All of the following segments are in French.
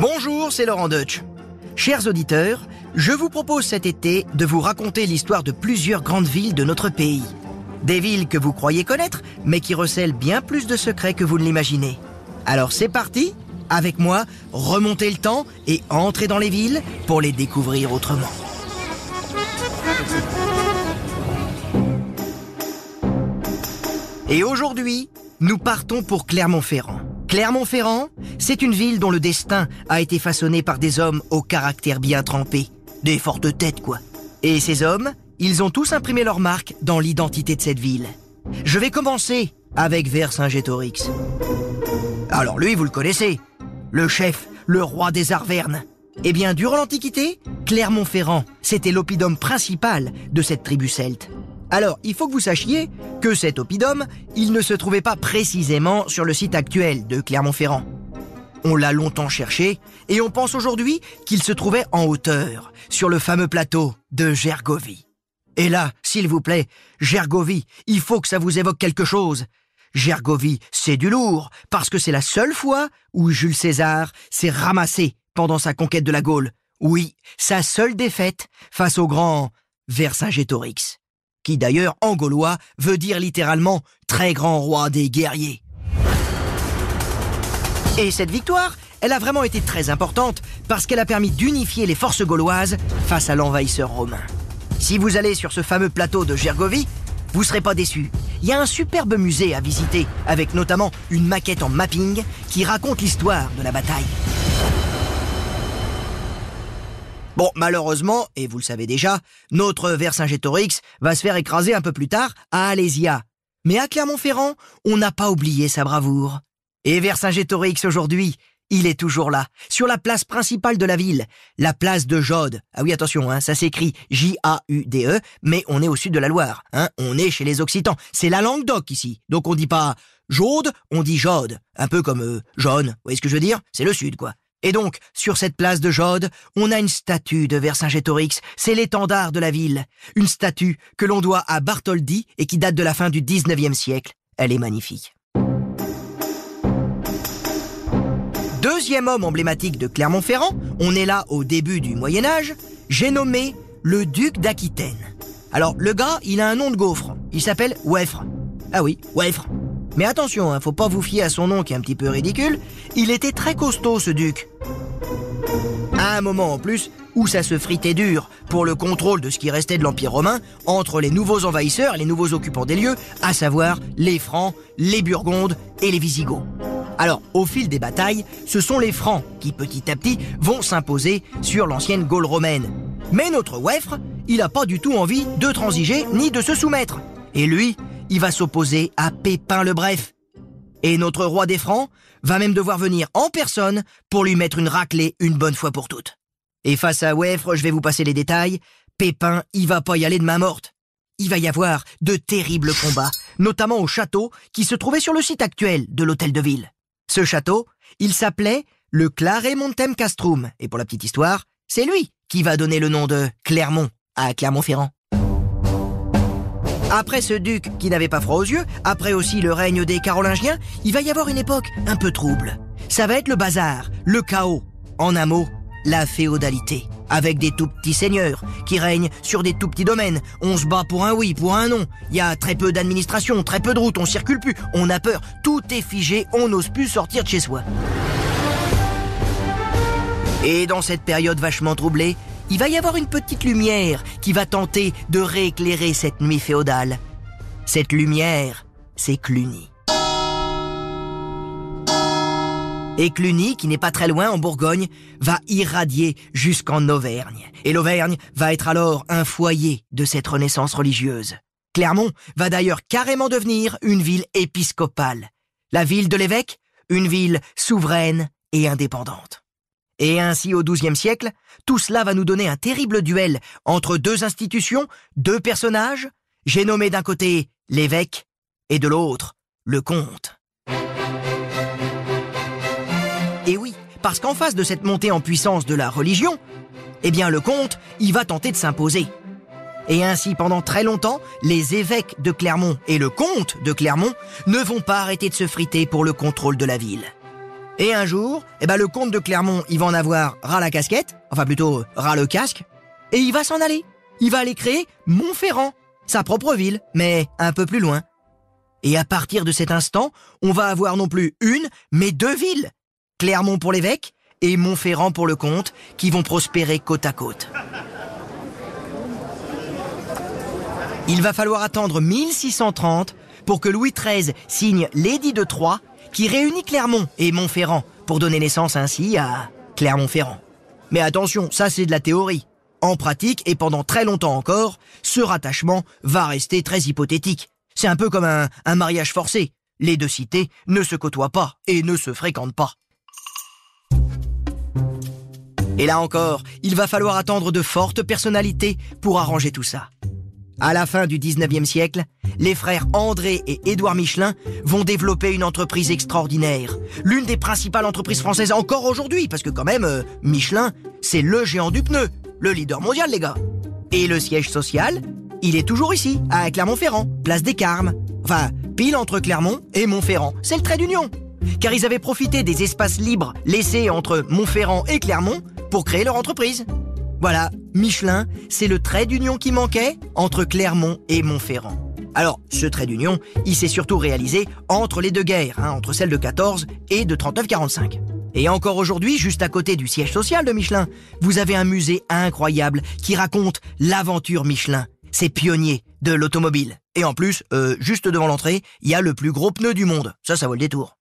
Bonjour, c'est Laurent Deutsch. Chers auditeurs, je vous propose cet été de vous raconter l'histoire de plusieurs grandes villes de notre pays. Des villes que vous croyez connaître, mais qui recèlent bien plus de secrets que vous ne l'imaginez. Alors c'est parti, avec moi, remontez le temps et entrez dans les villes pour les découvrir autrement. Et aujourd'hui, nous partons pour Clermont-Ferrand. Clermont-Ferrand, c'est une ville dont le destin a été façonné par des hommes au caractère bien trempé. Des fortes têtes, quoi. Et ces hommes, ils ont tous imprimé leur marque dans l'identité de cette ville. Je vais commencer avec Vercingétorix. Alors lui, vous le connaissez. Le chef, le roi des Arvernes. Eh bien, durant l'Antiquité, Clermont-Ferrand, c'était l'oppidum principal de cette tribu celte. Alors, il faut que vous sachiez que cet oppidum, il ne se trouvait pas précisément sur le site actuel de Clermont-Ferrand. On l'a longtemps cherché et on pense aujourd'hui qu'il se trouvait en hauteur, sur le fameux plateau de Gergovie. Et là, s'il vous plaît, Gergovie, il faut que ça vous évoque quelque chose. Gergovie, c'est du lourd, parce que c'est la seule fois où Jules César s'est ramassé pendant sa conquête de la Gaule. Oui, sa seule défaite face au grand Vercingétorix qui d'ailleurs en gaulois veut dire littéralement très grand roi des guerriers. Et cette victoire, elle a vraiment été très importante parce qu'elle a permis d'unifier les forces gauloises face à l'envahisseur romain. Si vous allez sur ce fameux plateau de Gergovie, vous serez pas déçus. Il y a un superbe musée à visiter, avec notamment une maquette en mapping qui raconte l'histoire de la bataille. Bon, malheureusement, et vous le savez déjà, notre Vercingétorix va se faire écraser un peu plus tard à Alésia. Mais à Clermont-Ferrand, on n'a pas oublié sa bravoure. Et Vercingétorix aujourd'hui, il est toujours là, sur la place principale de la ville, la place de Jode. Ah oui, attention, hein, ça s'écrit J-A-U-D-E, mais on est au sud de la Loire. Hein, on est chez les Occitans. C'est la langue d'oc ici. Donc on dit pas Jaude, on dit Jode. Un peu comme euh, jaune. Vous voyez ce que je veux dire? C'est le sud, quoi. Et donc, sur cette place de Jode, on a une statue de Vercingétorix. C'est l'étendard de la ville. Une statue que l'on doit à Bartholdi et qui date de la fin du 19e siècle. Elle est magnifique. Deuxième homme emblématique de Clermont-Ferrand, on est là au début du Moyen Âge, j'ai nommé le duc d'Aquitaine. Alors, le gars, il a un nom de gaufre. Il s'appelle Weffre. Ah oui, Weffre. Mais attention, hein, faut pas vous fier à son nom qui est un petit peu ridicule. Il était très costaud, ce duc. À un moment en plus où ça se fritait dur pour le contrôle de ce qui restait de l'Empire romain entre les nouveaux envahisseurs les nouveaux occupants des lieux, à savoir les Francs, les Burgondes et les Visigoths. Alors, au fil des batailles, ce sont les Francs qui, petit à petit, vont s'imposer sur l'ancienne Gaule romaine. Mais notre Weffre, il n'a pas du tout envie de transiger ni de se soumettre. Et lui, il va s'opposer à Pépin le Bref. Et notre roi des Francs va même devoir venir en personne pour lui mettre une raclée une bonne fois pour toutes. Et face à Weffre, je vais vous passer les détails, Pépin, il va pas y aller de main morte. Il va y avoir de terribles combats, notamment au château qui se trouvait sur le site actuel de l'hôtel de ville. Ce château, il s'appelait le Clare Montem Castrum, et pour la petite histoire, c'est lui qui va donner le nom de Clermont à Clermont-Ferrand. Après ce duc qui n'avait pas froid aux yeux, après aussi le règne des Carolingiens, il va y avoir une époque un peu trouble. Ça va être le bazar, le chaos. En un mot, la féodalité. Avec des tout petits seigneurs qui règnent sur des tout petits domaines. On se bat pour un oui, pour un non. Il y a très peu d'administration, très peu de routes, on circule plus, on a peur. Tout est figé, on n'ose plus sortir de chez soi. Et dans cette période vachement troublée, il va y avoir une petite lumière qui va tenter de rééclairer cette nuit féodale. Cette lumière, c'est Cluny. Et Cluny, qui n'est pas très loin en Bourgogne, va irradier jusqu'en Auvergne. Et l'Auvergne va être alors un foyer de cette renaissance religieuse. Clermont va d'ailleurs carrément devenir une ville épiscopale. La ville de l'évêque, une ville souveraine et indépendante. Et ainsi, au XIIe siècle, tout cela va nous donner un terrible duel entre deux institutions, deux personnages. J'ai nommé d'un côté l'évêque et de l'autre le comte. Et oui, parce qu'en face de cette montée en puissance de la religion, eh bien le comte, il va tenter de s'imposer. Et ainsi, pendant très longtemps, les évêques de Clermont et le comte de Clermont ne vont pas arrêter de se friter pour le contrôle de la ville. Et un jour, eh ben, le comte de Clermont, il va en avoir ras la casquette, enfin plutôt ras le casque, et il va s'en aller. Il va aller créer Montferrand, sa propre ville, mais un peu plus loin. Et à partir de cet instant, on va avoir non plus une, mais deux villes. Clermont pour l'évêque et Montferrand pour le comte, qui vont prospérer côte à côte. Il va falloir attendre 1630 pour que Louis XIII signe l'édit de Troyes qui réunit Clermont et Montferrand pour donner naissance ainsi à Clermont-Ferrand. Mais attention, ça c'est de la théorie. En pratique, et pendant très longtemps encore, ce rattachement va rester très hypothétique. C'est un peu comme un, mariage forcé. Les deux cités ne se côtoient pas et ne se fréquentent pas. Et là encore, il va falloir attendre de fortes personnalités pour arranger tout ça. À la fin du 19e siècle, les frères André et Édouard Michelin vont développer une entreprise extraordinaire. L'une des principales entreprises françaises encore aujourd'hui, parce que quand même, euh, Michelin, c'est le géant du pneu, le leader mondial les gars. Et le siège social, il est toujours ici, à Clermont-Ferrand, place des Carmes. Enfin, pile entre Clermont et Montferrand. C'est le trait d'union. Car ils avaient profité des espaces libres laissés entre Montferrand et Clermont pour créer leur entreprise. Voilà, Michelin, c'est le trait d'union qui manquait entre Clermont et Montferrand. Alors, ce trait d'union, il s'est surtout réalisé entre les deux guerres, hein, entre celle de 14 et de 39-45. Et encore aujourd'hui, juste à côté du siège social de Michelin, vous avez un musée incroyable qui raconte l'aventure Michelin, ces pionniers de l'automobile. Et en plus, euh, juste devant l'entrée, il y a le plus gros pneu du monde. Ça, ça vaut le détour.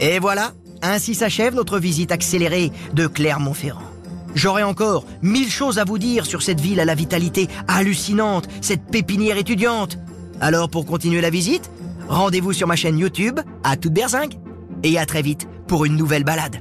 Et voilà, ainsi s'achève notre visite accélérée de Clermont-Ferrand. J'aurais encore mille choses à vous dire sur cette ville à la vitalité hallucinante, cette pépinière étudiante. Alors pour continuer la visite, rendez-vous sur ma chaîne YouTube, à toute berzingue, et à très vite pour une nouvelle balade.